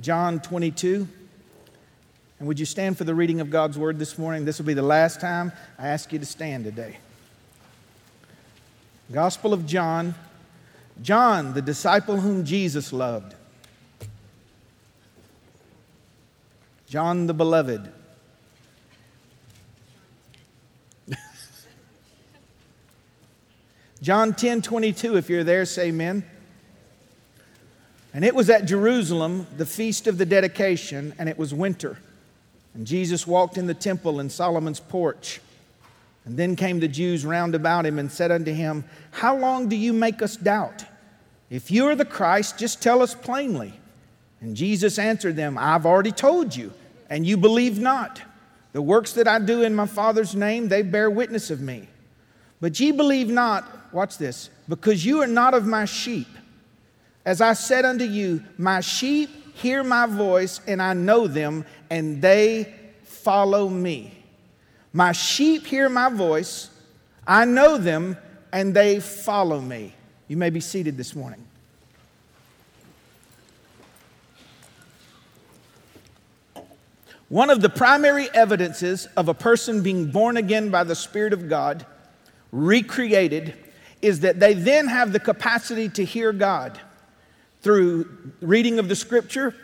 John 22. And would you stand for the reading of God's word this morning? This will be the last time I ask you to stand today. Gospel of John. John, the disciple whom Jesus loved. John the beloved. John 10 22, if you're there, say amen. And it was at Jerusalem, the feast of the dedication, and it was winter. And Jesus walked in the temple in Solomon's porch. And then came the Jews round about him and said unto him, How long do you make us doubt? If you are the Christ, just tell us plainly. And Jesus answered them, I've already told you, and you believe not. The works that I do in my Father's name, they bear witness of me. But ye believe not, watch this, because you are not of my sheep. As I said unto you, my sheep hear my voice, and I know them, and they follow me. My sheep hear my voice, I know them, and they follow me. You may be seated this morning. One of the primary evidences of a person being born again by the Spirit of God, recreated, is that they then have the capacity to hear God through reading of the scripture,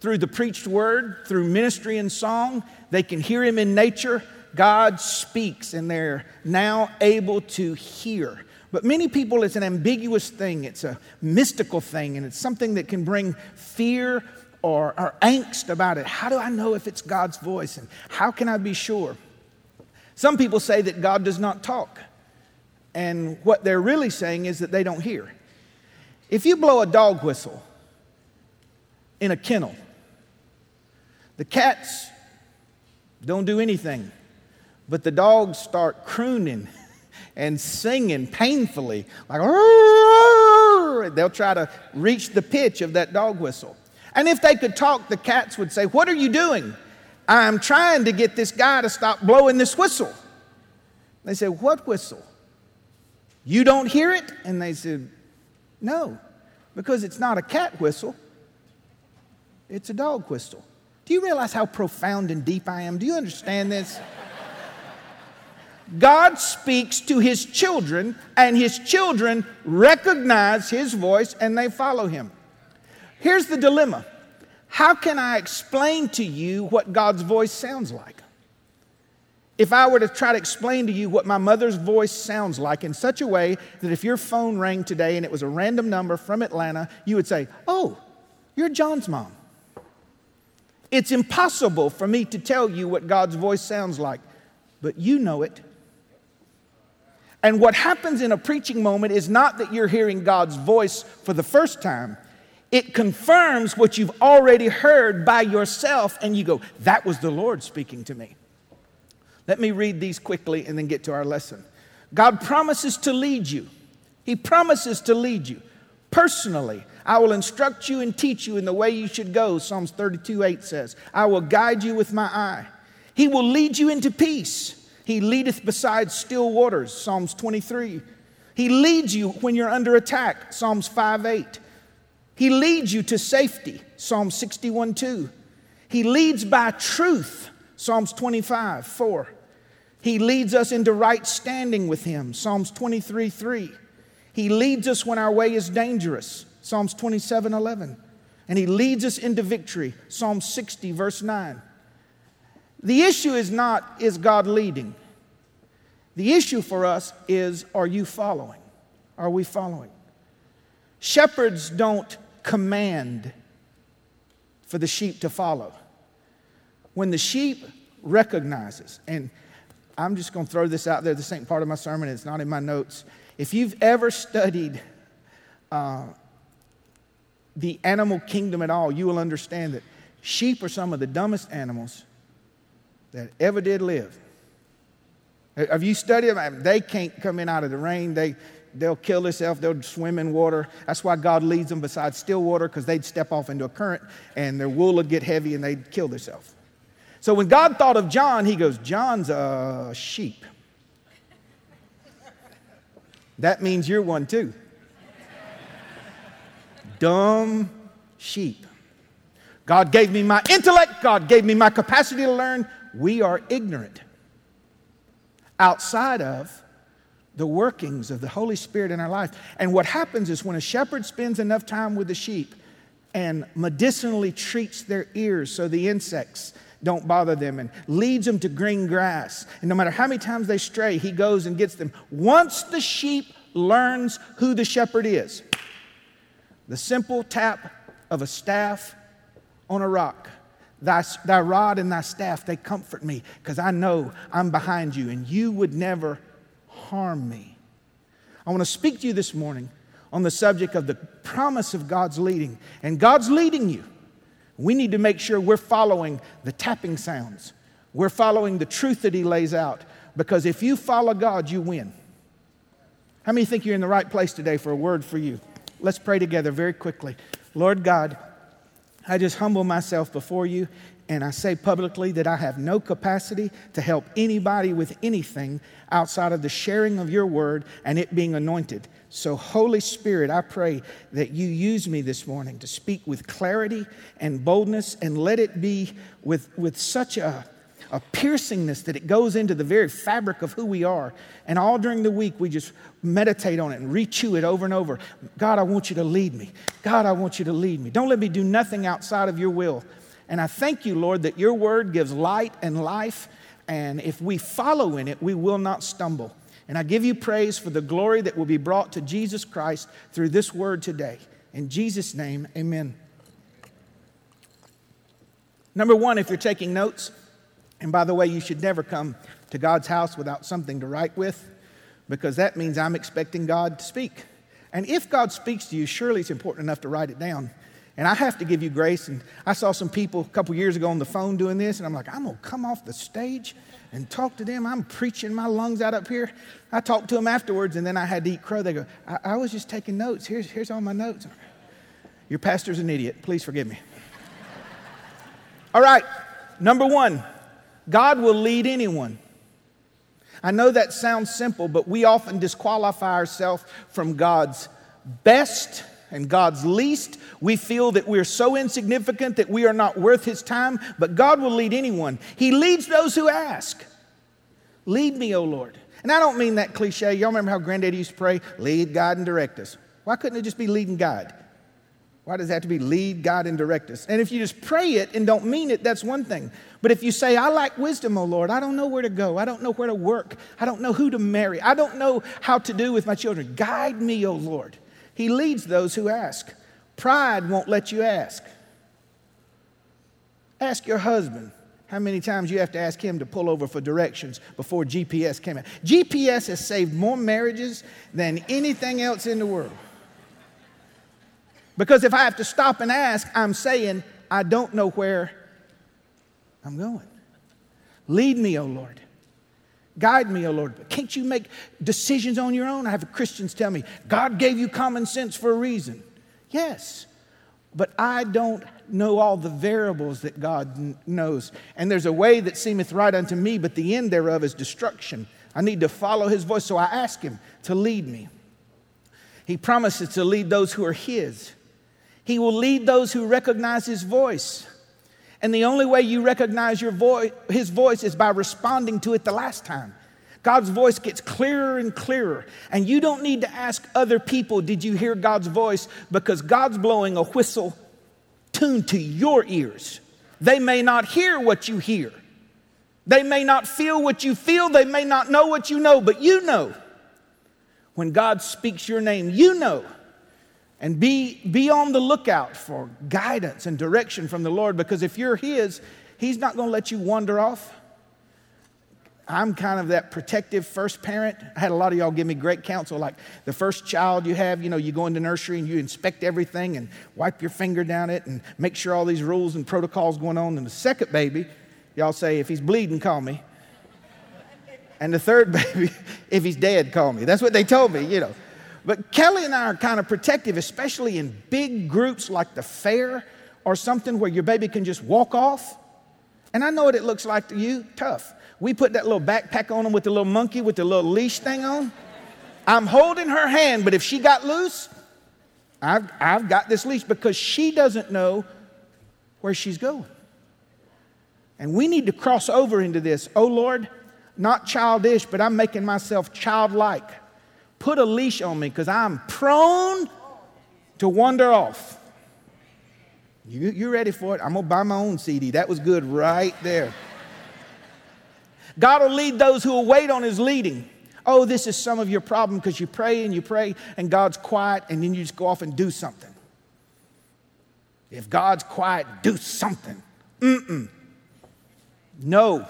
through the preached word, through ministry and song. They can hear him in nature. God speaks, and they're now able to hear. But many people, it's an ambiguous thing, it's a mystical thing, and it's something that can bring fear or, or angst about it. How do I know if it's God's voice, and how can I be sure? Some people say that God does not talk, and what they're really saying is that they don't hear. If you blow a dog whistle in a kennel, the cats don't do anything, but the dogs start crooning and singing painfully, like, they'll try to reach the pitch of that dog whistle. And if they could talk, the cats would say, What are you doing? I'm trying to get this guy to stop blowing this whistle. They said, What whistle? You don't hear it? And they said, no, because it's not a cat whistle, it's a dog whistle. Do you realize how profound and deep I am? Do you understand this? God speaks to his children, and his children recognize his voice and they follow him. Here's the dilemma How can I explain to you what God's voice sounds like? If I were to try to explain to you what my mother's voice sounds like in such a way that if your phone rang today and it was a random number from Atlanta, you would say, Oh, you're John's mom. It's impossible for me to tell you what God's voice sounds like, but you know it. And what happens in a preaching moment is not that you're hearing God's voice for the first time. It confirms what you've already heard by yourself, and you go, That was the Lord speaking to me. Let me read these quickly and then get to our lesson. God promises to lead you. He promises to lead you personally. I will instruct you and teach you in the way you should go, Psalms 32 8 says. I will guide you with my eye. He will lead you into peace. He leadeth beside still waters, Psalms 23. He leads you when you're under attack, Psalms 5 8. He leads you to safety, Psalm 61 2. He leads by truth, Psalms 25 4. He leads us into right standing with Him, Psalms 23 3. He leads us when our way is dangerous, Psalms 27 11. And He leads us into victory, Psalm 60, verse 9. The issue is not, is God leading? The issue for us is, are you following? Are we following? Shepherds don't command for the sheep to follow. When the sheep recognizes, and I'm just going to throw this out there. This ain't part of my sermon, it's not in my notes. If you've ever studied uh, the animal kingdom at all, you will understand that sheep are some of the dumbest animals that ever did live. Have you studied them? They can't come in out of the rain. They, they'll kill themselves. They'll swim in water. That's why God leads them beside still water because they'd step off into a current and their wool would get heavy and they'd kill themselves. So when God thought of John, he goes, John's a sheep. That means you're one too. Dumb, sheep. God gave me my intellect, God gave me my capacity to learn. We are ignorant outside of the workings of the Holy Spirit in our life. And what happens is when a shepherd spends enough time with the sheep and medicinally treats their ears so the insects don't bother them and leads them to green grass, and no matter how many times they stray, he goes and gets them. Once the sheep learns who the shepherd is, the simple tap of a staff on a rock Thy, thy rod and thy staff, they comfort me because I know I'm behind you and you would never harm me. I want to speak to you this morning on the subject of the promise of God's leading. And God's leading you. We need to make sure we're following the tapping sounds, we're following the truth that He lays out. Because if you follow God, you win. How many think you're in the right place today for a word for you? Let's pray together very quickly. Lord God, I just humble myself before you and I say publicly that I have no capacity to help anybody with anything outside of the sharing of your word and it being anointed. So, Holy Spirit, I pray that you use me this morning to speak with clarity and boldness and let it be with, with such a, a piercingness that it goes into the very fabric of who we are. And all during the week, we just meditate on it and rechew it over and over. God, I want you to lead me. God, I want you to lead me. Don't let me do nothing outside of your will. And I thank you, Lord, that your word gives light and life. And if we follow in it, we will not stumble. And I give you praise for the glory that will be brought to Jesus Christ through this word today. In Jesus' name, amen. Number one, if you're taking notes, and by the way, you should never come to God's house without something to write with, because that means I'm expecting God to speak. And if God speaks to you, surely it's important enough to write it down. And I have to give you grace. And I saw some people a couple years ago on the phone doing this, and I'm like, I'm to come off the stage and talk to them. I'm preaching my lungs out up here. I talked to them afterwards, and then I had to eat crow. They go, I, I was just taking notes. Here's, here's all my notes. Your pastor's an idiot. Please forgive me. all right, number one God will lead anyone. I know that sounds simple, but we often disqualify ourselves from God's best and God's least. We feel that we're so insignificant that we are not worth His time, but God will lead anyone. He leads those who ask. Lead me, O Lord. And I don't mean that cliche. Y'all remember how Granddaddy used to pray, lead, God, and direct us. Why couldn't it just be lead and guide? Why does it have to be lead, God, and direct us? And if you just pray it and don't mean it, that's one thing. But if you say, I lack wisdom, O Lord, I don't know where to go, I don't know where to work, I don't know who to marry, I don't know how to do with my children, guide me, O Lord. He leads those who ask. Pride won't let you ask. Ask your husband how many times you have to ask him to pull over for directions before GPS came out. GPS has saved more marriages than anything else in the world. Because if I have to stop and ask, I'm saying, I don't know where I'm going. Lead me, O oh Lord. Guide me, O Lord. Can't you make decisions on your own? I have Christians tell me, God gave you common sense for a reason. Yes, but I don't know all the variables that God knows. And there's a way that seemeth right unto me, but the end thereof is destruction. I need to follow his voice, so I ask him to lead me. He promises to lead those who are his. He will lead those who recognize his voice. And the only way you recognize your voice, his voice is by responding to it the last time. God's voice gets clearer and clearer. And you don't need to ask other people, Did you hear God's voice? Because God's blowing a whistle tuned to your ears. They may not hear what you hear, they may not feel what you feel, they may not know what you know, but you know. When God speaks your name, you know. And be, be on the lookout for guidance and direction from the Lord because if you're His, He's not going to let you wander off. I'm kind of that protective first parent. I had a lot of y'all give me great counsel. Like the first child you have, you know, you go into nursery and you inspect everything and wipe your finger down it and make sure all these rules and protocols going on. And the second baby, y'all say, if he's bleeding, call me. And the third baby, if he's dead, call me. That's what they told me, you know. But Kelly and I are kind of protective, especially in big groups like the fair or something where your baby can just walk off. And I know what it looks like to you tough. We put that little backpack on them with the little monkey with the little leash thing on. I'm holding her hand, but if she got loose, I've, I've got this leash because she doesn't know where she's going. And we need to cross over into this. Oh Lord, not childish, but I'm making myself childlike. Put a leash on me because I'm prone to wander off. You, you ready for it? I'm going to buy my own CD. That was good right there. God will lead those who will wait on his leading. Oh, this is some of your problem because you pray and you pray and God's quiet and then you just go off and do something. If God's quiet, do something. Mm-mm. No.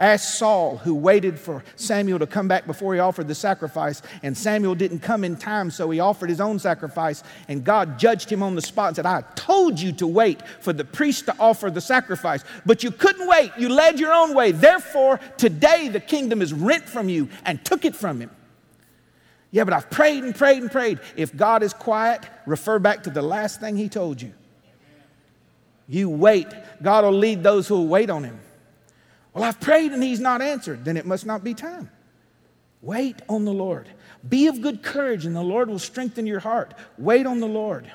Ask Saul, who waited for Samuel to come back before he offered the sacrifice, and Samuel didn't come in time, so he offered his own sacrifice, and God judged him on the spot and said, I told you to wait for the priest to offer the sacrifice, but you couldn't wait. You led your own way. Therefore, today the kingdom is rent from you and took it from him. Yeah, but I've prayed and prayed and prayed. If God is quiet, refer back to the last thing he told you. You wait. God will lead those who will wait on him. Well, I've prayed and he's not answered. Then it must not be time. Wait on the Lord. Be of good courage, and the Lord will strengthen your heart. Wait on the Lord.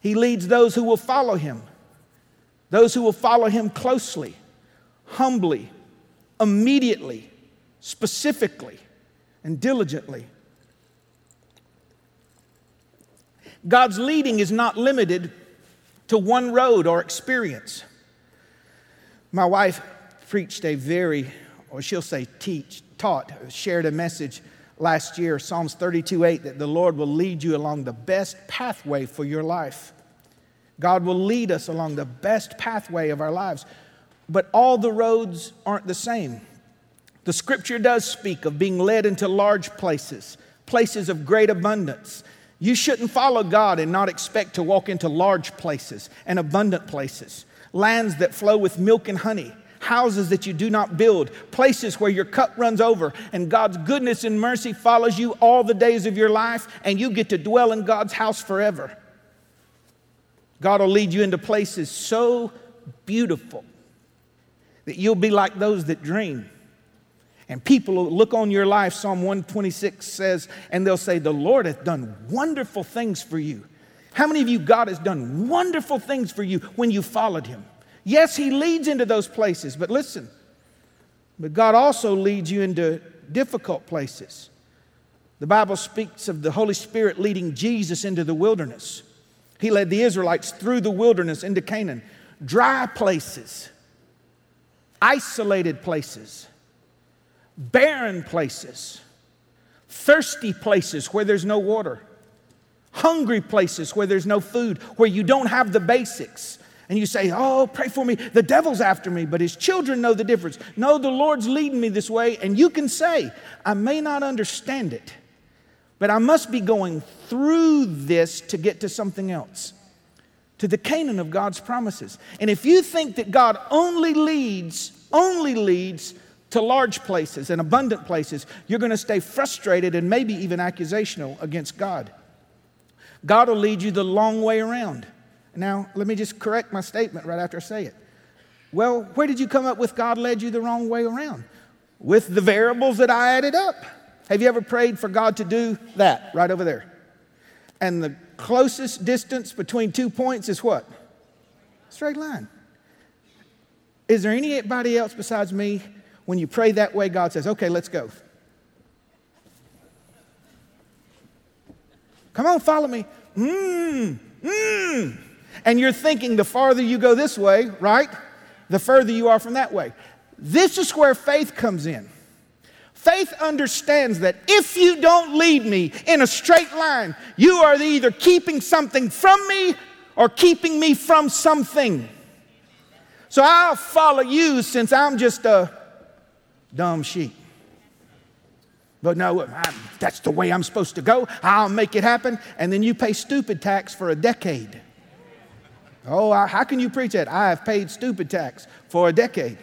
He leads those who will follow him, those who will follow him closely, humbly, immediately, specifically, and diligently. God's leading is not limited to one road or experience. My wife preached a very, or she'll say teach, taught, shared a message last year, Psalms 32 8, that the Lord will lead you along the best pathway for your life. God will lead us along the best pathway of our lives. But all the roads aren't the same. The scripture does speak of being led into large places, places of great abundance. You shouldn't follow God and not expect to walk into large places and abundant places, lands that flow with milk and honey houses that you do not build, places where your cup runs over, and God's goodness and mercy follows you all the days of your life, and you get to dwell in God's house forever. God will lead you into places so beautiful that you'll be like those that dream. And people will look on your life, Psalm 126 says, and they'll say, The Lord hath done wonderful things for you. How many of you, God has done wonderful things for you when you followed Him? Yes, He leads into those places, but listen, but God also leads you into difficult places. The Bible speaks of the Holy Spirit leading Jesus into the wilderness. He led the Israelites through the wilderness into Canaan, dry places, isolated places, barren places, thirsty places where there's no water, hungry places where there's no food, where you don't have the basics and you say, Oh, pray for me. The devil's after me. But his children know the difference. No, the Lord's leading me this way. And you can say, I may not understand it, but I must be going through this to get to something else, to the Canaan of God's promises. And if you think that God only leads, only leads, to large places and abundant places, you're going to stay frustrated and maybe even accusational against God. God will lead you the long way around. Now, let me just correct my statement right after I say it. Well, where did you come up with God led you the wrong way around? With the variables that I added up. Have you ever prayed for God to do that right over there? And the closest distance between two points is what? Straight line. Is there anybody else besides me when you pray that way, God says, okay, let's go? Come on, follow me. Mmm, mmm. And you're thinking the farther you go this way, right, the further you are from that way. This is where faith comes in. Faith understands that if you don't lead me in a straight line, you are either keeping something from me or keeping me from something. So I'll follow you since I'm just a dumb sheep. But no, I'm, that's the way I'm supposed to go. I'll make it happen. And then you pay stupid tax for a decade. Oh, how can you preach that? I have paid stupid tax for a decade.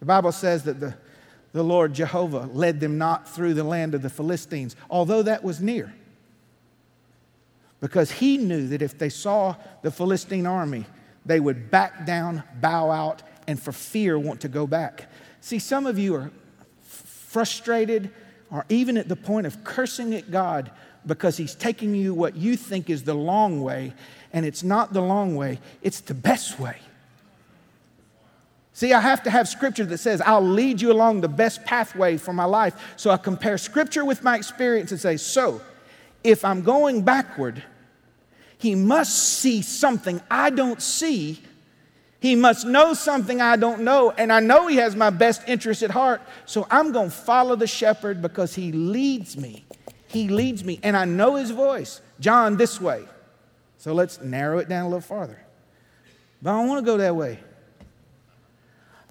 The Bible says that the, the Lord Jehovah led them not through the land of the Philistines, although that was near. Because he knew that if they saw the Philistine army, they would back down, bow out, and for fear want to go back. See, some of you are frustrated or even at the point of cursing at God because He's taking you what you think is the long way, and it's not the long way, it's the best way. See, I have to have scripture that says, I'll lead you along the best pathway for my life. So I compare scripture with my experience and say, so if I'm going backward, he must see something I don't see. He must know something I don't know. And I know he has my best interest at heart. So I'm going to follow the shepherd because he leads me. He leads me. And I know his voice. John, this way. So let's narrow it down a little farther. But I don't want to go that way.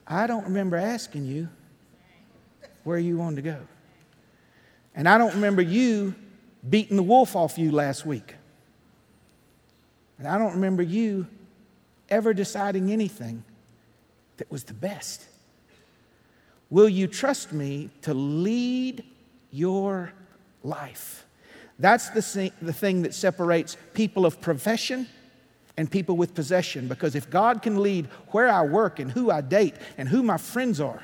I don't remember asking you where you wanted to go. And I don't remember you beating the wolf off you last week. And I don't remember you ever deciding anything that was the best. Will you trust me to lead your life? That's the, the thing that separates people of profession and people with possession. Because if God can lead where I work and who I date and who my friends are,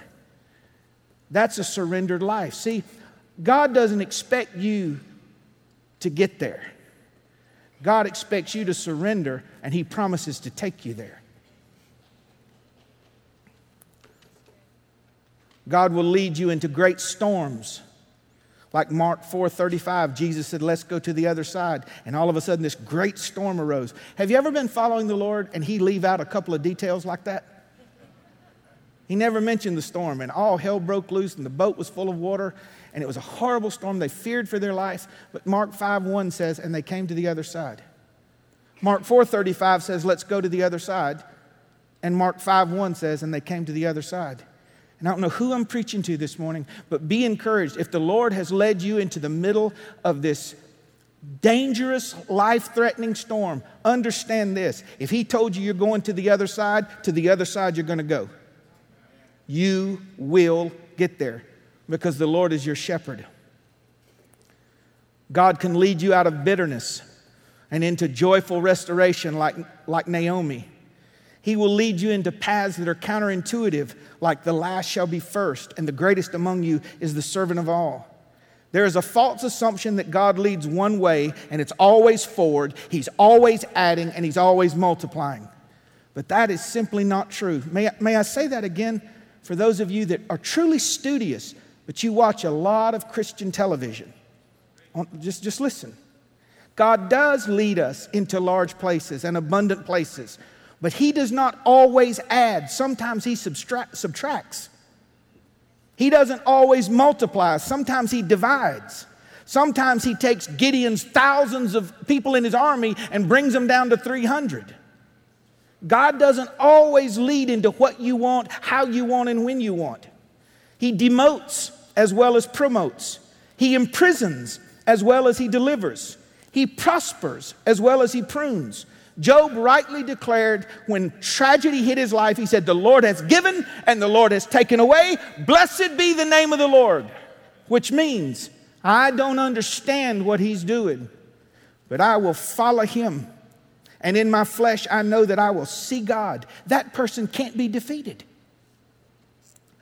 that's a surrendered life. See, God doesn't expect you to get there. God expects you to surrender, and He promises to take you there. God will lead you into great storms like Mark 4:35, Jesus said, "Let's go to the other side." And all of a sudden this great storm arose. Have you ever been following the Lord and he leave out a couple of details like that? He never mentioned the storm and all hell broke loose and the boat was full of water and it was a horrible storm. They feared for their life, but Mark 5:1 says, "And they came to the other side." Mark 4:35 says, "Let's go to the other side." And Mark 5:1 says, "And they came to the other side." And I don't know who I'm preaching to this morning, but be encouraged. If the Lord has led you into the middle of this dangerous, life threatening storm, understand this. If He told you you're going to the other side, to the other side you're going to go. You will get there because the Lord is your shepherd. God can lead you out of bitterness and into joyful restoration like, like Naomi. He will lead you into paths that are counterintuitive, like the last shall be first, and the greatest among you is the servant of all. There is a false assumption that God leads one way and it's always forward, He's always adding, and He's always multiplying. But that is simply not true. May may I say that again for those of you that are truly studious, but you watch a lot of Christian television? Just, just listen. God does lead us into large places and abundant places but He does not always add, sometimes He subtract, subtracts. He doesn't always multiply, sometimes He divides. Sometimes He takes Gideon's thousands of people in his army and brings them down to 300. God doesn't always lead into what you want, how you want, and when you want. He demotes as well as promotes. He imprisons as well as he delivers. He prospers as well as he prunes. Job rightly declared when tragedy hit his life, he said, The Lord has given and the Lord has taken away. Blessed be the name of the Lord. Which means, I don't understand what he's doing, but I will follow him. And in my flesh, I know that I will see God. That person can't be defeated.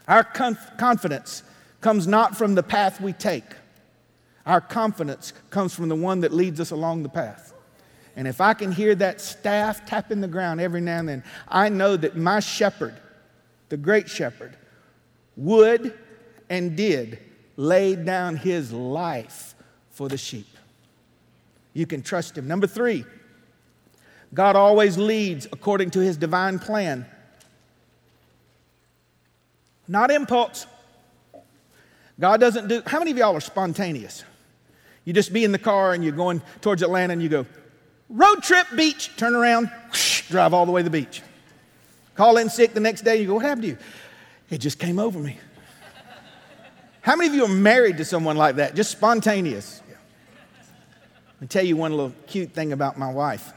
Our conf- confidence comes not from the path we take, our confidence comes from the one that leads us along the path. And if I can hear that staff tapping the ground every now and then, I know that my shepherd, the great shepherd, would and did lay down his life for the sheep. You can trust him. Number three, God always leads according to his divine plan, not impulse. God doesn't do, how many of y'all are spontaneous? You just be in the car and you're going towards Atlanta and you go, Road trip, beach, turn around, whoosh, drive all the way to the beach. Call in sick the next day, you go, What happened to you? It just came over me. How many of you are married to someone like that? Just spontaneous. Yeah. Let me tell you one little cute thing about my wife.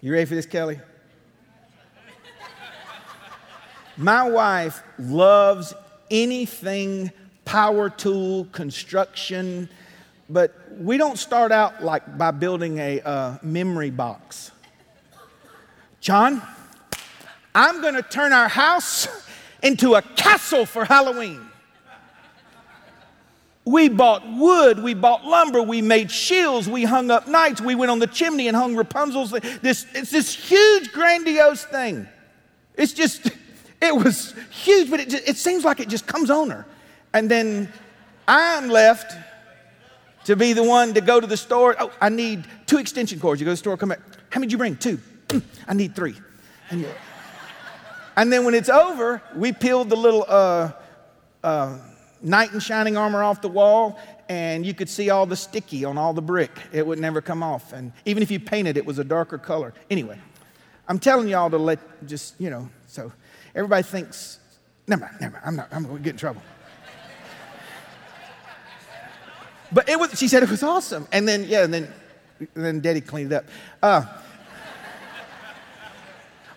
You ready for this, Kelly? My wife loves anything power tool, construction, but we don't start out like by building a uh, memory box. John, I'm going to turn our house into a castle for Halloween. We bought wood, we bought lumber, we made shields, we hung up knights, we went on the chimney and hung Rapunzel's. This, it's this huge, grandiose thing. It's just, it was huge, but it, just, it seems like it just comes on her. And then I'm left to be the one to go to the store. Oh, I need two extension cords. You go to the store, come back. How many did you bring? Two. I need three. And, and then when it's over, we peeled the little uh, uh, knight in shining armor off the wall, and you could see all the sticky on all the brick. It would never come off. And even if you painted, it was a darker color. Anyway, I'm telling y'all to let just, you know, so everybody thinks, never mind, never mind, I'm not, I'm going to get in trouble. But it was, she said it was awesome. And then, yeah, and then, and then Daddy cleaned it up. Uh,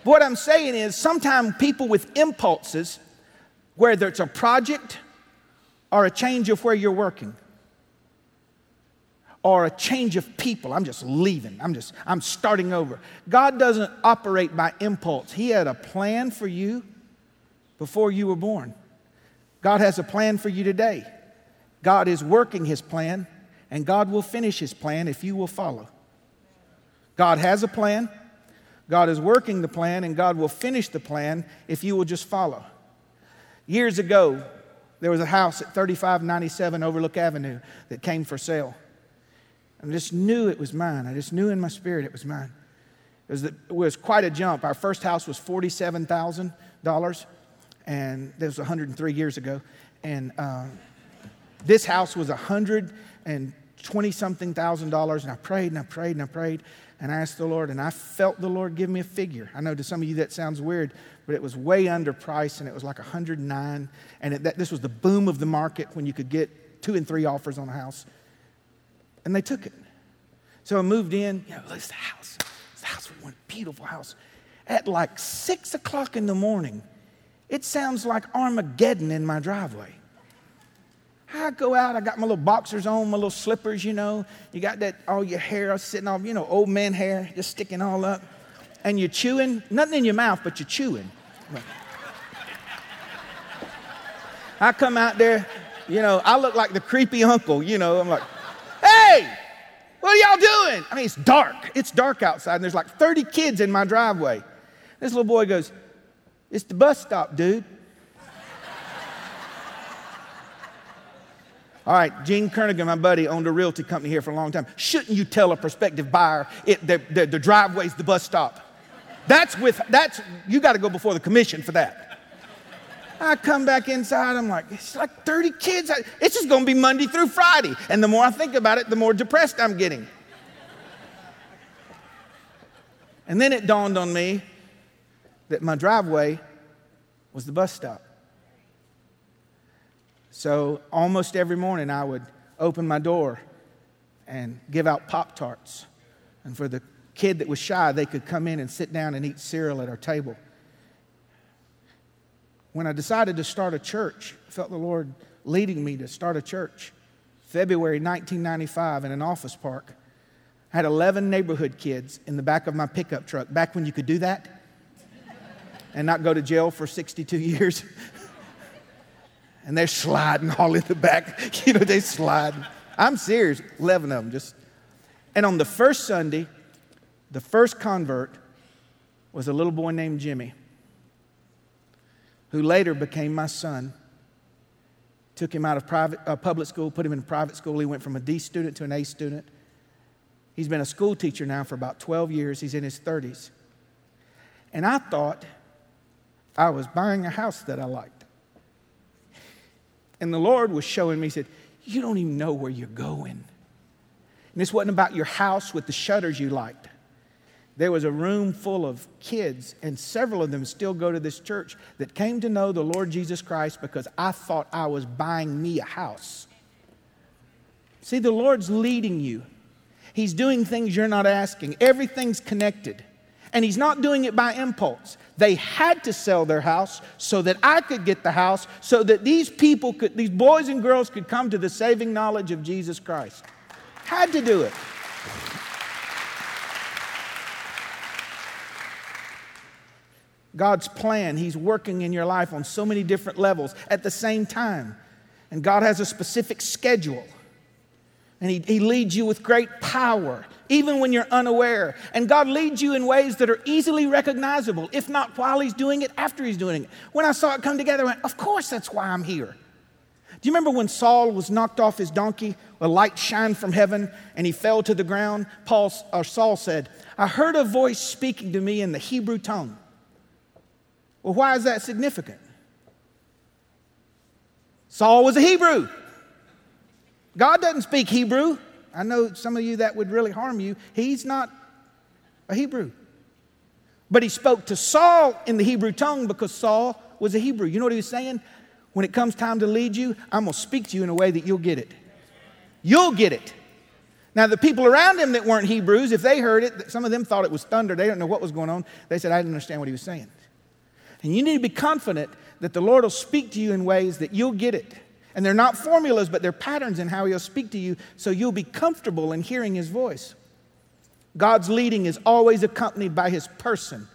what I'm saying is sometimes people with impulses, whether it's a project, or a change of where you're working or a change of people. I'm just leaving. I'm just, I'm starting over. God doesn't operate by impulse. He had a plan for you before you were born. God has a plan for you today. God is working His plan, and God will finish His plan if you will follow. God has a plan, God is working the plan, and God will finish the plan if you will just follow. Years ago, there was a house at 3597 Overlook Avenue that came for sale. I just knew it was mine. I just knew in my spirit it was mine. It was, the, it was quite a jump. Our first house was $47,000, and that was 103 years ago. And uh, this house was a 120 something thousand dollars. And I prayed and I prayed and I prayed and I asked the Lord, and I felt the Lord give me a figure. I know to some of you that sounds weird, but it was way under price, and it was like 109. And it, that, this was the boom of the market when you could get two and three offers on a house. And they took it. So I moved in. You know, this the house. This the house, one beautiful house. At like six o'clock in the morning, it sounds like Armageddon in my driveway. I go out, I got my little boxers on, my little slippers, you know. You got that, all your hair sitting off, you know, old man hair, just sticking all up. And you're chewing, nothing in your mouth, but you're chewing. I come out there, you know, I look like the creepy uncle, you know. I'm like, hey, what are y'all doing? I mean, it's dark. It's dark outside, and there's like 30 kids in my driveway. This little boy goes, It's the bus stop, dude. All right, Gene Kernigan, my buddy, owned a realty company here for a long time. Shouldn't you tell a prospective buyer it, the, the, the driveway's the bus stop? That's with, that's, you got to go before the commission for that. I come back inside, I'm like, it's like 30 kids. It's just going to be Monday through Friday. And the more I think about it, the more depressed I'm getting. And then it dawned on me that my driveway was the bus stop. So almost every morning I would open my door and give out Pop Tarts. And for the kid that was shy, they could come in and sit down and eat cereal at our table. When I decided to start a church, I felt the Lord leading me to start a church. February 1995 in an office park. I had 11 neighborhood kids in the back of my pickup truck, back when you could do that and not go to jail for 62 years. And they're sliding all in the back. You know, they slide. I'm serious, 11 of them just. And on the first Sunday, the first convert was a little boy named Jimmy, who later became my son. Took him out of private, uh, public school, put him in private school. He went from a D student to an A student. He's been a school teacher now for about 12 years. He's in his 30s. And I thought I was buying a house that I liked. And the Lord was showing me, He said, You don't even know where you're going. And this wasn't about your house with the shutters you liked. There was a room full of kids, and several of them still go to this church that came to know the Lord Jesus Christ because I thought I was buying me a house. See, the Lord's leading you. He's doing things you're not asking. Everything's connected. And He's not doing it by impulse. They had to sell their house so that I could get the house, so that these people could, these boys and girls could come to the saving knowledge of Jesus Christ. Had to do it. God's plan, He's working in your life on so many different levels at the same time. And God has a specific schedule. And he, he leads you with great power, even when you're unaware. And God leads you in ways that are easily recognizable, if not while He's doing it, after He's doing it. When I saw it come together, I went, Of course, that's why I'm here. Do you remember when Saul was knocked off his donkey? A light shined from heaven and he fell to the ground. Paul, or Saul said, I heard a voice speaking to me in the Hebrew tongue. Well, why is that significant? Saul was a Hebrew. God doesn't speak Hebrew. I know some of you that would really harm you. He's not a Hebrew. But he spoke to Saul in the Hebrew tongue because Saul was a Hebrew. You know what he was saying? When it comes time to lead you, I'm going to speak to you in a way that you'll get it. You'll get it. Now, the people around him that weren't Hebrews, if they heard it, some of them thought it was thunder. They didn't know what was going on. They said, I didn't understand what he was saying. And you need to be confident that the Lord will speak to you in ways that you'll get it. And they're not formulas, but they're patterns in how He'll speak to you so you'll be comfortable in hearing His voice. God's leading is always accompanied by His person.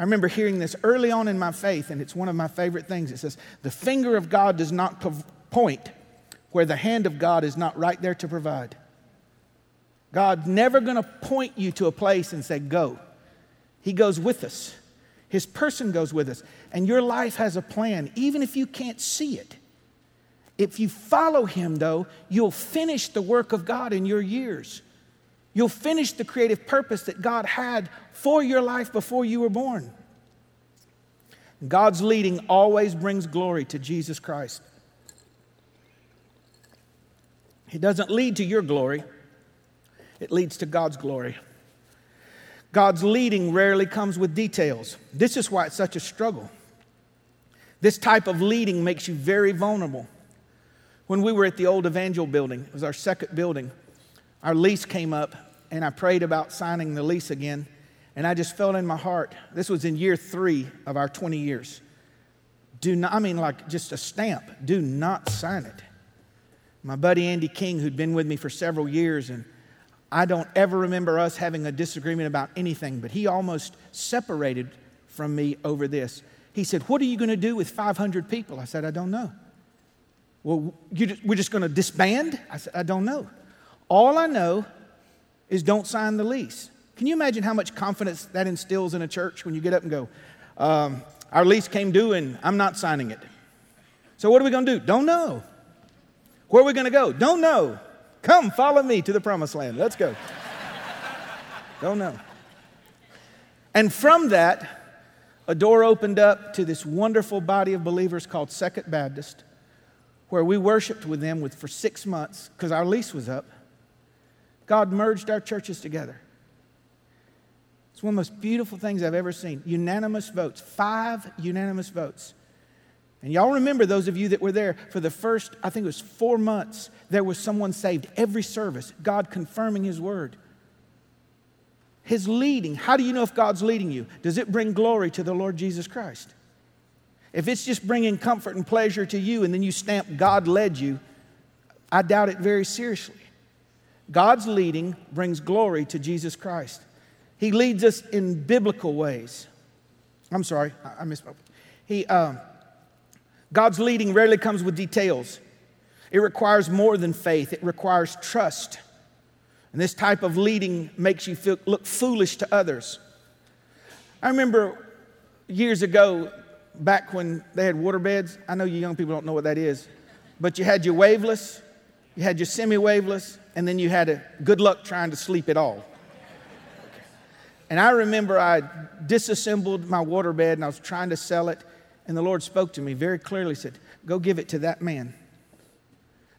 I remember hearing this early on in my faith, and it's one of my favorite things. It says, The finger of God does not point where the hand of God is not right there to provide. God's never going to point you to a place and say, Go. He goes with us. His person goes with us. And your life has a plan, even if you can't see it. If you follow Him, though, you'll finish the work of God in your years. You'll finish the creative purpose that God had for your life before you were born. God's leading always brings glory to Jesus Christ. It doesn't lead to your glory, it leads to God's glory. God's leading rarely comes with details. This is why it's such a struggle. This type of leading makes you very vulnerable. When we were at the old Evangel building, it was our second building, our lease came up, and I prayed about signing the lease again. And I just felt in my heart, this was in year three of our 20 years. Do not, I mean, like just a stamp, do not sign it. My buddy Andy King, who'd been with me for several years, and I don't ever remember us having a disagreement about anything, but he almost separated from me over this. He said, What are you going to do with 500 people? I said, I don't know. Well, just, we're just going to disband? I said, I don't know. All I know is don't sign the lease. Can you imagine how much confidence that instills in a church when you get up and go, um, Our lease came due and I'm not signing it. So, what are we going to do? Don't know. Where are we going to go? Don't know. Come, follow me to the promised land. Let's go. Don't know. And from that, a door opened up to this wonderful body of believers called Second Baptist, where we worshiped with them with, for six months because our lease was up. God merged our churches together. It's one of the most beautiful things I've ever seen. Unanimous votes, five unanimous votes. And y'all remember, those of you that were there, for the first, I think it was four months, there was someone saved every service, God confirming His word. His leading. How do you know if God's leading you? Does it bring glory to the Lord Jesus Christ? If it's just bringing comfort and pleasure to you and then you stamp God led you, I doubt it very seriously. God's leading brings glory to Jesus Christ. He leads us in biblical ways. I'm sorry, I, misspoke. He, um, God's leading rarely comes with details. It requires more than faith, it requires trust. And this type of leading makes you feel, look foolish to others. I remember years ago, back when they had water beds. I know you young people don't know what that is, but you had your waveless, you had your semi waveless, and then you had a good luck trying to sleep at all. And I remember I disassembled my water bed and I was trying to sell it. And the Lord spoke to me very clearly, said, Go give it to that man.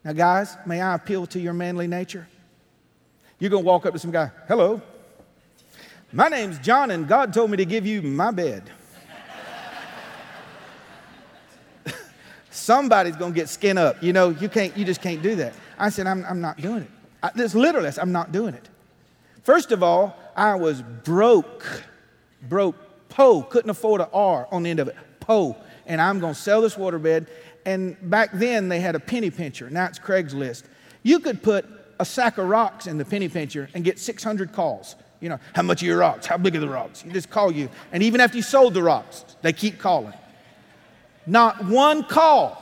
Now, guys, may I appeal to your manly nature? You're going to walk up to some guy, hello. My name's John, and God told me to give you my bed. Somebody's to get skin up. You know, you, can't, you just can't do that. I said, I'm, I'm not doing it. I, this literally, I'm not doing it. First of all, I was broke, broke, po, couldn't afford an R on the end of it. Po. And I'm to sell this waterbed. And back then they had a penny pincher. Now it's Craigslist. You could put a sack of rocks in the penny pincher and get 600 calls. You know, how much are your rocks? How big are the rocks? You just call you. And even after you sold the rocks, they keep calling. Not one call.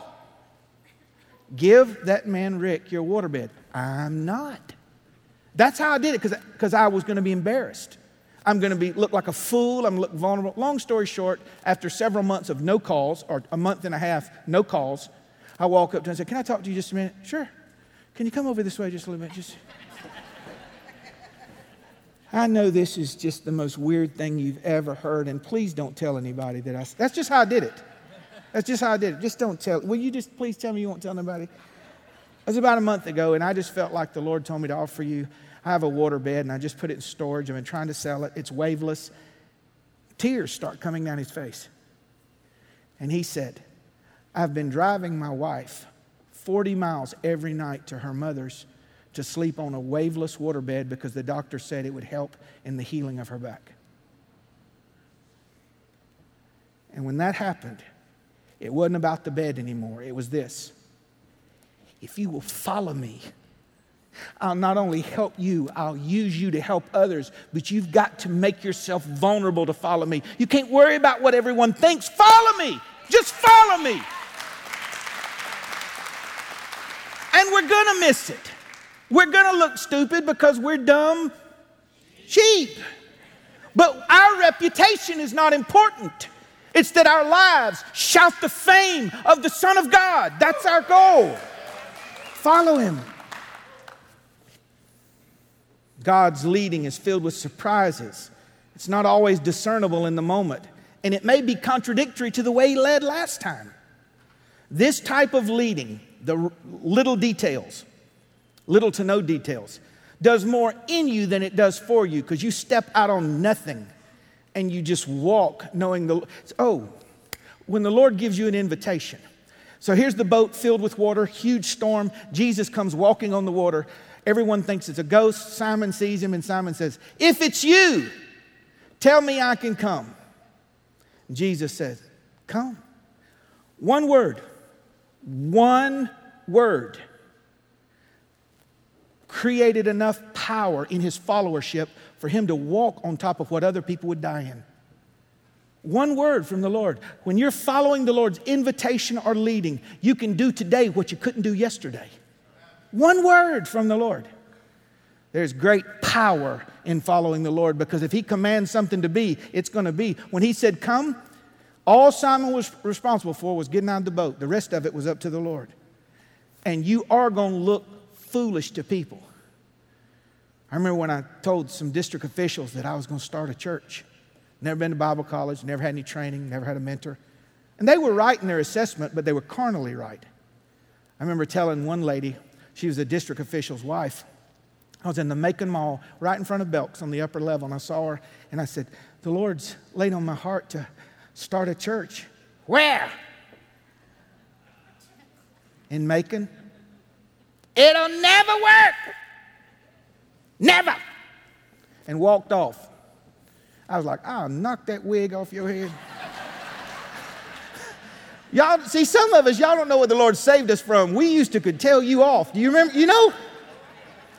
Give that man Rick your waterbed. I'm not. That's how I did it because I was going to be embarrassed. I'm going to be look like a fool. I'm look vulnerable. Long story short, after several months of no calls, or a month and a half, no calls, I walk up to him and say, "Can I talk to you just a minute?" Sure. Can you come over this way just a little bit? Just. I know this is just the most weird thing you've ever heard, and please don't tell anybody that I. That's just how I did it. That's just how I did it. Just don't tell. Will you just please tell me you won't tell nobody? It was about a month ago, and I just felt like the Lord told me to offer you. I have a water bed, and I just put it in storage. I've been trying to sell it. It's waveless. Tears start coming down his face. And he said, I've been driving my wife 40 miles every night to her mother's to sleep on a waveless waterbed because the doctor said it would help in the healing of her back. And when that happened, it wasn't about the bed anymore. It was this if you will follow me, I'll not only help you, I'll use you to help others, but you've got to make yourself vulnerable to follow me. You can't worry about what everyone thinks. Follow me. Just follow me. And we're going to miss it. We're going to look stupid because we're dumb sheep. But our reputation is not important. It's that our lives shout the fame of the Son of God. That's our goal. Follow Him. God's leading is filled with surprises. It's not always discernible in the moment, and it may be contradictory to the way He led last time. This type of leading, the little details, little to no details, does more in you than it does for you because you step out on nothing and you just walk knowing the oh when the lord gives you an invitation. So here's the boat filled with water huge storm. Jesus comes walking on the water. Everyone thinks it's a ghost. Simon sees him and simon says if it's you tell me i can come. Jesus says come. One word one word. Created enough power in his followership for him to walk on top of what other people would die in. One word from the Lord. When you're following the Lord's invitation or leading, you can do today what you couldn't do yesterday. One word from the Lord. There's great power in following the Lord because if He commands something to be, it's going to be. When He said, Come, all Simon was responsible for was getting out of the boat. The rest of it was up to the Lord. And you are going to look foolish to people. I remember when I told some district officials that I was going to start a church. Never been to Bible college, never had any training, never had a mentor. And they were right in their assessment, but they were carnally right. I remember telling one lady, she was a district official's wife. I was in the Macon Mall, right in front of Belk's on the upper level, and I saw her, and I said, The Lord's laid on my heart to start a church. Where? In Macon. It'll never work. Never. And walked off. I was like, I'll knock that wig off your head. y'all, see, some of us, y'all don't know what the Lord saved us from. We used to could tell you off. Do you remember? You know?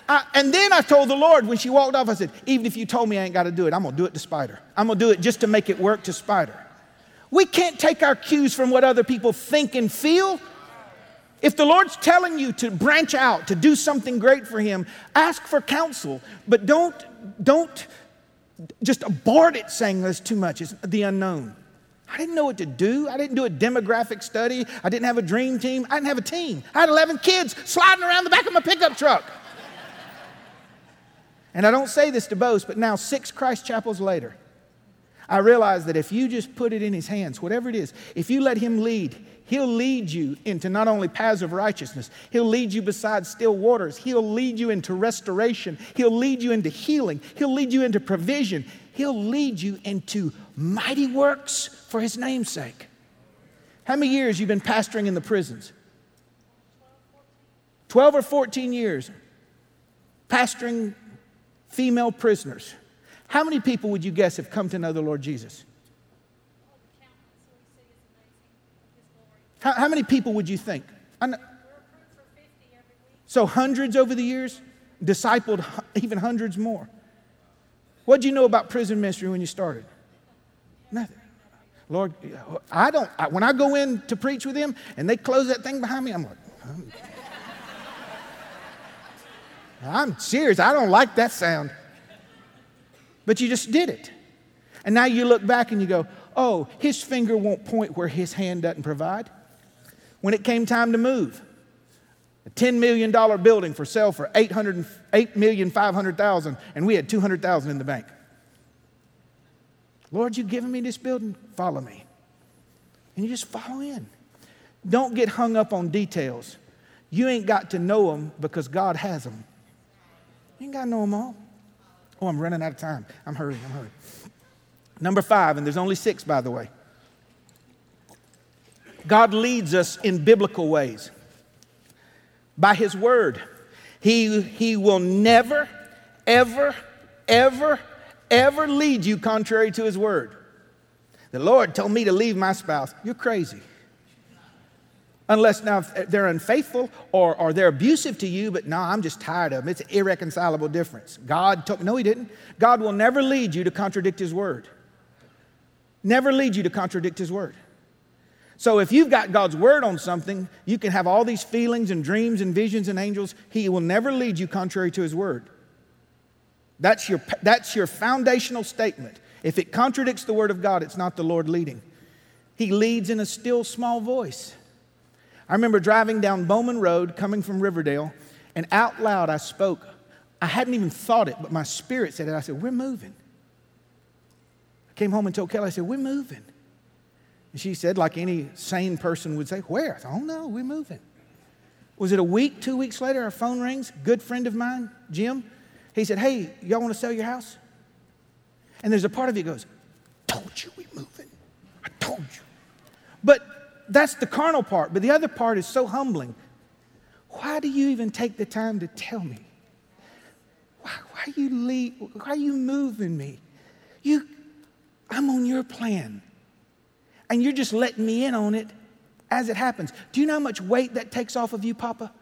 I, and then I told the Lord when she walked off, I said, even if you told me I ain't got to do it, I'm going to do it to Spider. I'm going to do it just to make it work to Spider. We can't take our cues from what other people think and feel. If the Lord's telling you to branch out, to do something great for Him, ask for counsel, but don't, don't just abort it saying there's too much. It's the unknown. I didn't know what to do. I didn't do a demographic study. I didn't have a dream team. I didn't have a team. I had 11 kids sliding around the back of my pickup truck. and I don't say this to boast, but now, six Christ chapels later, I realize that if you just put it in His hands, whatever it is, if you let Him lead, He'll lead you into not only paths of righteousness, He'll lead you beside still waters. He'll lead you into restoration. He'll lead you into healing. He'll lead you into provision. He'll lead you into mighty works for His name's sake. How many years you been pastoring in the prisons? 12 or 14 years pastoring female prisoners. How many people would you guess have come to know the Lord Jesus? How, how many people would you think? So, hundreds over the years, discipled even hundreds more. What did you know about prison ministry when you started? Nothing. Lord, I don't, I, when I go in to preach with them and they close that thing behind me, I'm like, hmm. I'm serious. I don't like that sound. But you just did it. And now you look back and you go, oh, his finger won't point where his hand doesn't provide. When it came time to move, a $10 million building for sale for $8,500,000, and we had 200,000 in the bank. Lord, you've given me this building? Follow me. And you just follow in. Don't get hung up on details. You ain't got to know them because God has them. You ain't got to know them all. Oh, I'm running out of time. I'm hurrying, I'm hurrying. Number five, and there's only six, by the way. God leads us in biblical ways by His Word. He, he will never, ever, ever, ever lead you contrary to His Word. The Lord told me to leave my spouse. You're crazy. Unless now they're unfaithful or, or they're abusive to you, but no, I'm just tired of them. It's an irreconcilable difference. God told me, no, He didn't. God will never lead you to contradict His Word. Never lead you to contradict His Word. So if you've got God's word on something, you can have all these feelings and dreams and visions and angels. He will never lead you contrary to his word. That's your, that's your foundational statement. If it contradicts the word of God, it's not the Lord leading. He leads in a still small voice. I remember driving down Bowman Road coming from Riverdale, and out loud I spoke. I hadn't even thought it, but my spirit said it. I said, We're moving. I came home and told Kelly, I said, We're moving. And she said, like any sane person would say, Where? Said, oh no, we're moving. Was it a week, two weeks later? Our phone rings. Good friend of mine, Jim. He said, Hey, y'all want to sell your house? And there's a part of you goes, Told you we're moving. I told you. But that's the carnal part. But the other part is so humbling. Why do you even take the time to tell me? Why, why you leave, why are you moving me? You, I'm on your plan and you're just letting me in on it as it happens. Do you know how much weight that takes off of you, Papa?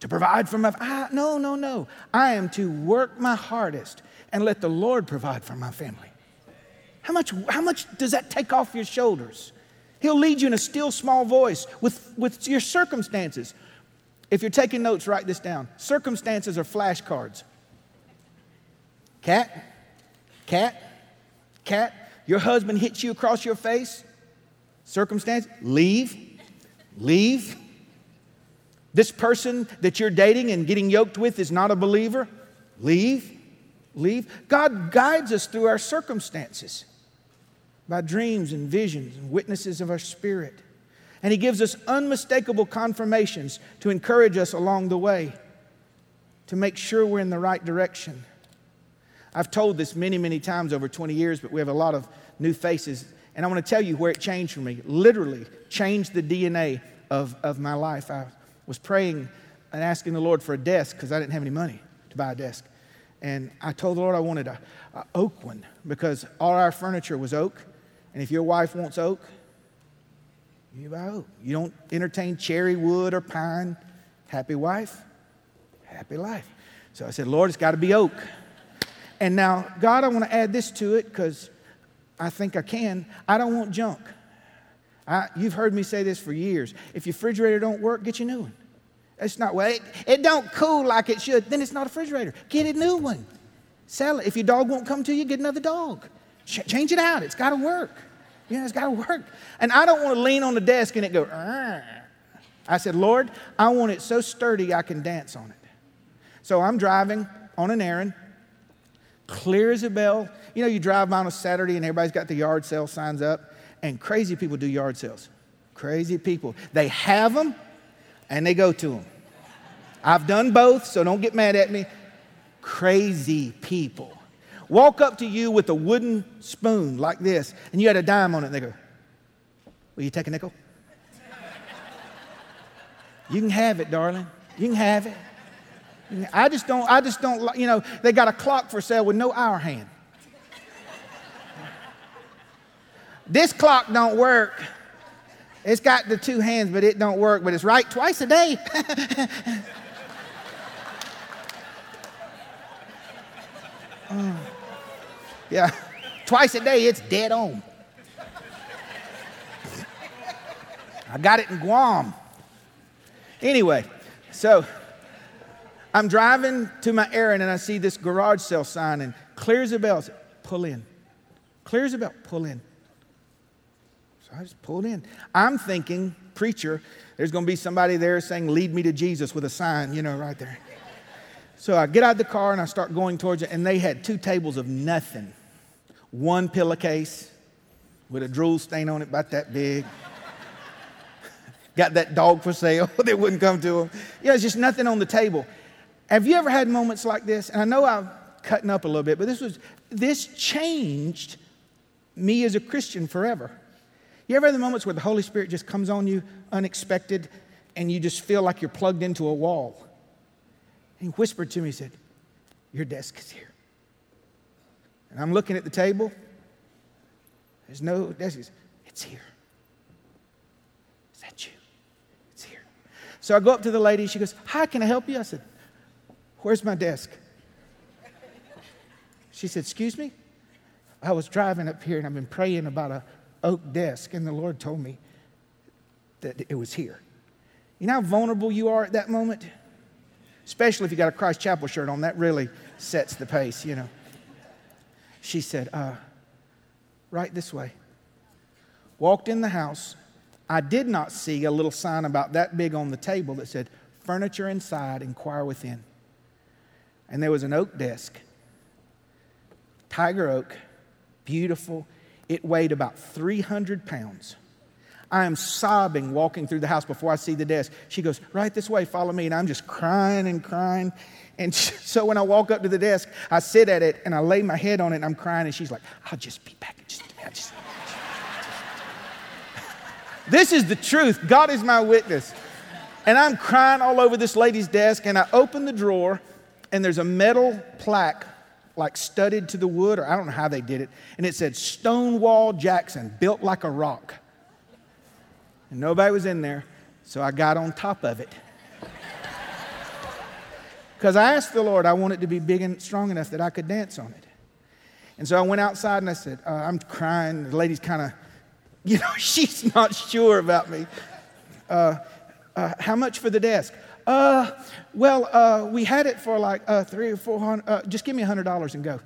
To provide for my I, no, no, no. I am to work my hardest and let the Lord provide for my family. How much, how much does that take off your shoulders? He'll lead you in a still small voice with, with your circumstances. If you're taking notes, write this down. Circumstances are flashcards. Cat, cat, cat, your husband hits you across your face, circumstance, leave, leave. This person that you're dating and getting yoked with is not a believer, leave, leave. God guides us through our circumstances by dreams and visions and witnesses of our spirit. And He gives us unmistakable confirmations to encourage us along the way, to make sure we're in the right direction. I've told this many, many times over 20 years, but we have a lot of new faces. And I want to tell you where it changed for me. Literally changed the DNA of, of my life. I was praying and asking the Lord for a desk because I didn't have any money to buy a desk. And I told the Lord I wanted a, oak one because all our furniture was oak. And if your wife wants oak, you buy oak. You don't entertain cherry wood or pine. Happy wife, happy life. So I said, Lord, it's got to be oak. And now, God, I want to add this to it because I think I can. I don't want junk. I, you've heard me say this for years. If your refrigerator don't work, get you a new one. It's not well. It, it don't cool like it should. Then it's not a refrigerator. Get a new one. Sell it. If your dog won't come to you, get another dog. Ch- change it out. It's got to work. Yeah, it's got to work. And I don't want to lean on the desk and it go. I said, Lord, I want it so sturdy I can dance on it. So I'm driving on an errand clear as a bell. You know, you drive by on a Saturday and everybody's got the yard sale signs up, and crazy people do yard sales. Crazy people. They have them and they go to them. I've done both, so don't get mad at me. Crazy people. Walk up to you with a wooden spoon like this, and you had a dime on it, and they go, Will you take a nickel? You can have it, darling. You can have it. I just don't, I just don't, you know, they got a clock for sale with no hour hand. this clock don't work. It's got the two hands, but it don't work, but it's right twice a day. oh. Yeah, twice a day, it's dead on. I got it in Guam. Anyway, so I'm driving to my errand and I see this garage sale sign and clear as a bell, pull in. Clear as a bell, pull in. So I just pulled in. I'm thinking, preacher, there's going to be somebody there saying, Lead me to Jesus with a sign, you know, right there. So I get out of the car and I start going towards it, and they had two tables of nothing. One pillowcase with a drool stain on it about that big. Got that dog for sale that wouldn't come to them. Yeah, it's just nothing on the table. Have you ever had moments like this? And I know I'm cutting up a little bit, but this was this changed me as a Christian forever. You ever have the moments where the Holy Spirit just comes on you unexpected and you just feel like you're plugged into a wall? And he whispered to me, he said, Your desk is here. And I'm looking at the table. There's no desk. It's here. Is that you? It's here. So I go up to the lady. She goes, Hi, can I help you? I said, Where's my desk? She said, Excuse me? I was driving up here and I've been praying about a oak desk, and the Lord told me that it was here. You know how vulnerable you are at that moment? Especially if you got a Christ Chapel shirt on, that really sets the pace, you know. She said, uh, right this way. Walked in the house. I did not see a little sign about that big on the table that said, Furniture inside, inquire within. And there was an oak desk, tiger oak, beautiful. It weighed about 300 pounds. I am sobbing walking through the house before I see the desk. She goes, Right this way, follow me. And I'm just crying and crying. And so when I walk up to the desk, I sit at it and I lay my head on it and I'm crying. And she's like, I'll just be back. Just, just. this is the truth. God is my witness. And I'm crying all over this lady's desk. And I open the drawer and there's a metal plaque like studded to the wood, or I don't know how they did it. And it said Stonewall Jackson, built like a rock. And nobody was in there, so I got on top of it. Because I asked the Lord, I want it to be big and strong enough that I could dance on it. And so I went outside and I said, uh, I'm crying. The lady's kind of, you know, she's not sure about me. Uh, uh, how much for the desk? Uh, well, uh, we had it for like uh, three or four hundred. Uh, just give me a hundred dollars and go.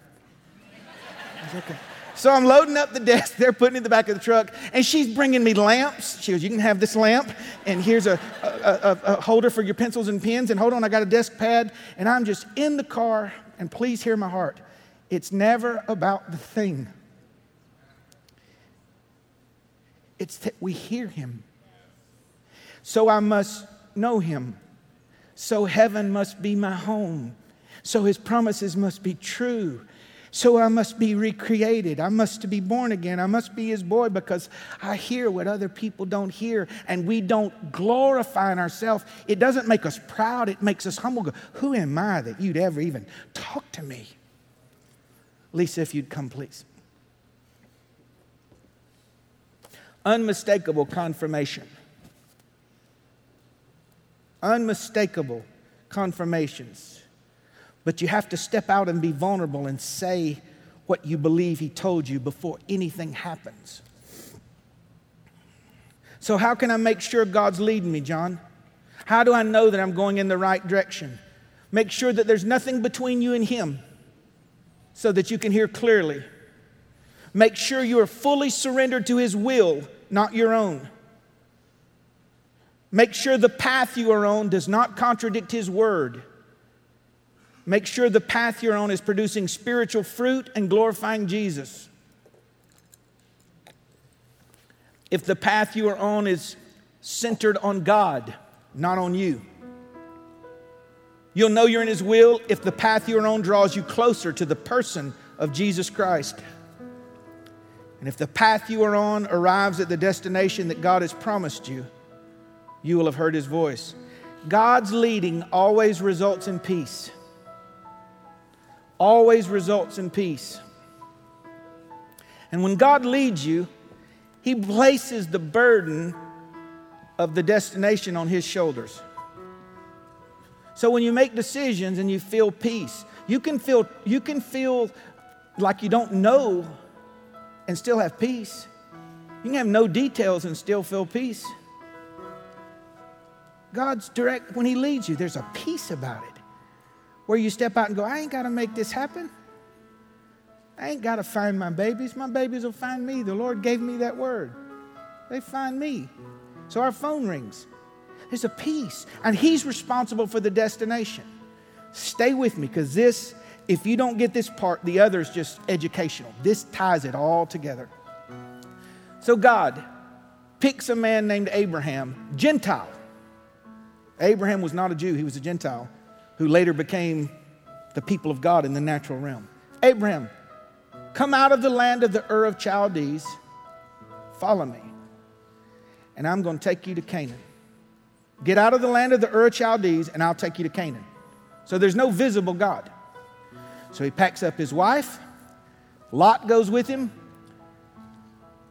okay. So I'm loading up the desk. They're putting it in the back of the truck, and she's bringing me lamps. She goes, "You can have this lamp, and here's a, a, a, a holder for your pencils and pens. And hold on, I got a desk pad." And I'm just in the car. And please hear my heart. It's never about the thing. It's that we hear Him. So I must know Him. So heaven must be my home. So his promises must be true. So I must be recreated. I must be born again. I must be his boy because I hear what other people don't hear and we don't glorify in ourselves. It doesn't make us proud, it makes us humble. Go, Who am I that you'd ever even talk to me? Lisa, if you'd come, please. Unmistakable confirmation unmistakable confirmations. But you have to step out and be vulnerable and say what you believe He told you before anything happens. So, how can I make sure God's leading me, John? How do I know that I'm going in the right direction? Make sure that there's nothing between you and Him so that you can hear clearly. Make sure you are fully surrendered to His will, not your own. Make sure the path you are on does not contradict His word. Make sure the path you're on is producing spiritual fruit and glorifying Jesus. If the path you are on is centered on God, not on you, you'll know you're in His will if the path you're on draws you closer to the person of Jesus Christ. And if the path you are on arrives at the destination that God has promised you, you will have heard his voice. God's leading always results in peace. Always results in peace. And when God leads you, he places the burden of the destination on his shoulders. So when you make decisions and you feel peace, you can feel, you can feel like you don't know and still have peace. You can have no details and still feel peace. God's direct, when He leads you, there's a peace about it where you step out and go, I ain't got to make this happen. I ain't got to find my babies. My babies will find me. The Lord gave me that word. They find me. So our phone rings. There's a peace, and He's responsible for the destination. Stay with me because this, if you don't get this part, the other is just educational. This ties it all together. So God picks a man named Abraham, Gentile. Abraham was not a Jew, he was a Gentile who later became the people of God in the natural realm. Abraham, come out of the land of the Ur of Chaldees, follow me, and I'm going to take you to Canaan. Get out of the land of the Ur of Chaldees, and I'll take you to Canaan. So there's no visible God. So he packs up his wife. Lot goes with him.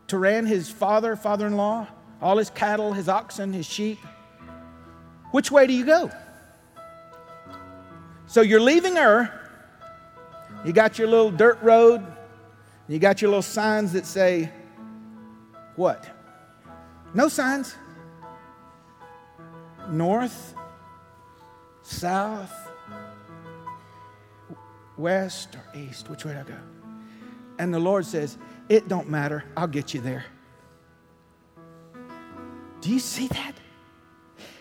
Haran, his father, father in law, all his cattle, his oxen, his sheep. Which way do you go? So you're leaving Ur. You got your little dirt road. You got your little signs that say, what? No signs. North, south, west, or east. Which way do I go? And the Lord says, It don't matter. I'll get you there. Do you see that?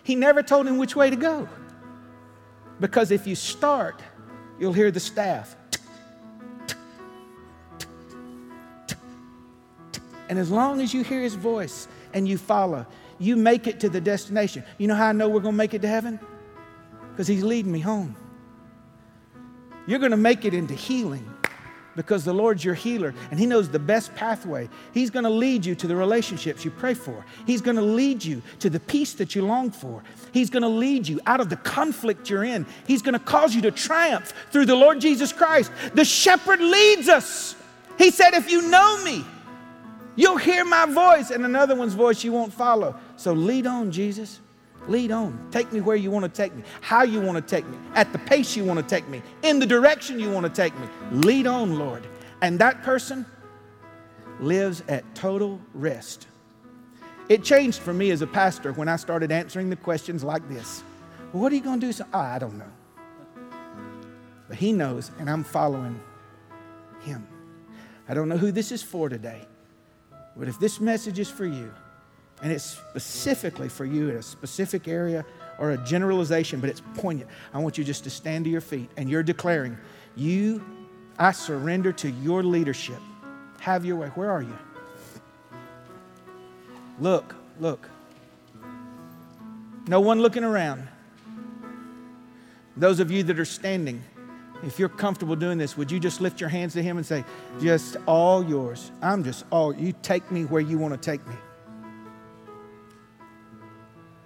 He never told him which way to go. Because if you start, you'll hear the staff. And as long as you hear his voice and you follow, you make it to the destination. You know how I know we're going to make it to heaven? Because he's leading me home. You're going to make it into healing because the Lord's your healer and He knows the best pathway. He's going to lead you to the relationships you pray for. He's going to lead you to the peace that you long for. He's going to lead you out of the conflict you're in. He's going to cause you to triumph through the Lord Jesus Christ. The shepherd leads us. He said, If you know me, you'll hear my voice, and another one's voice you won't follow. So lead on, Jesus. Lead on. Take me where you want to take me, how you want to take me, at the pace you want to take me, in the direction you want to take me. Lead on, Lord. And that person lives at total rest. It changed for me as a pastor when I started answering the questions like this well, What are you going to do? So, oh, I don't know. But He knows, and I'm following Him. I don't know who this is for today, but if this message is for you, and it's specifically for you in a specific area or a generalization, but it's poignant. I want you just to stand to your feet and you're declaring, You, I surrender to your leadership. Have your way. Where are you? Look, look. No one looking around. Those of you that are standing, if you're comfortable doing this, would you just lift your hands to Him and say, Just all yours. I'm just all, you take me where you want to take me.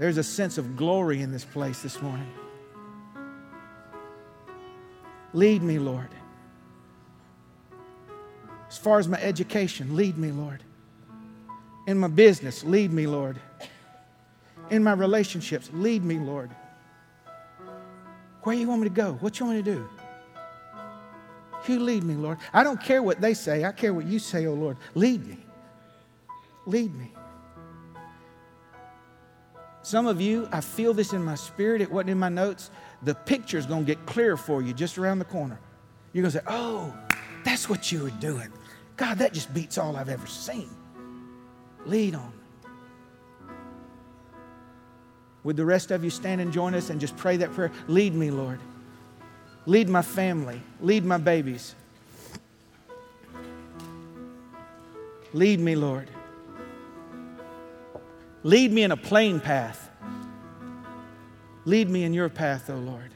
There's a sense of glory in this place this morning. Lead me, Lord. As far as my education, lead me, Lord. In my business, lead me, Lord. In my relationships, lead me, Lord. Where you want me to go? What you want me to do? You lead me, Lord. I don't care what they say. I care what you say, oh Lord. Lead me. Lead me. Some of you, I feel this in my spirit. It wasn't in my notes. The picture's to get clear for you just around the corner. You're to say, Oh, that's what you were doing. God, that just beats all I've ever seen. Lead on. Would the rest of you stand and join us and just pray that prayer? Lead me, Lord. Lead my family. Lead my babies. Lead me, Lord. Lead me in a plain path. Lead me in your path, O oh Lord.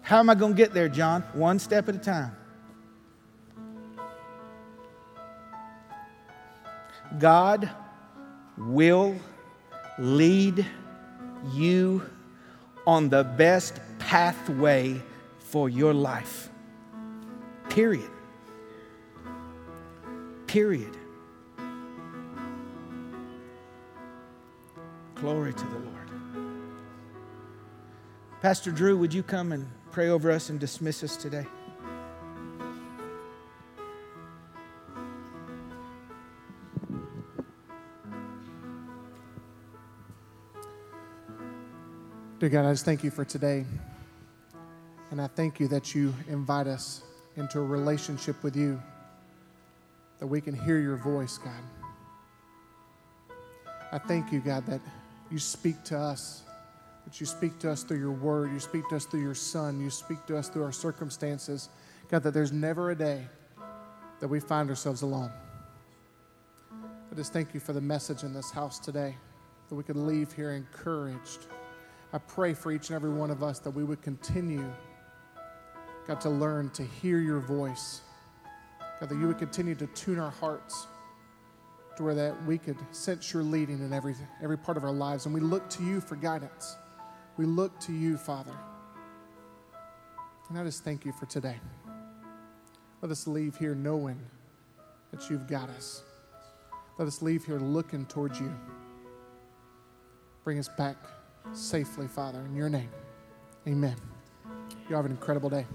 How am I going to get there, John? One step at a time. God will lead you on the best pathway for your life. Period. Period. Glory to the Lord. Pastor Drew, would you come and pray over us and dismiss us today? Dear God, I just thank you for today. And I thank you that you invite us into a relationship with you, that we can hear your voice, God. I thank you, God, that you speak to us, that you speak to us through your word, you speak to us through your son, you speak to us through our circumstances. God, that there's never a day that we find ourselves alone. I just thank you for the message in this house today, that we could leave here encouraged. I pray for each and every one of us that we would continue, God, to learn to hear your voice. God, that you would continue to tune our hearts to where that we could sense your leading in every, every part of our lives. And we look to you for guidance. We look to you, Father. And I just thank you for today. Let us leave here knowing that you've got us. Let us leave here looking towards you. Bring us back safely, Father, in your name. Amen. You have an incredible day.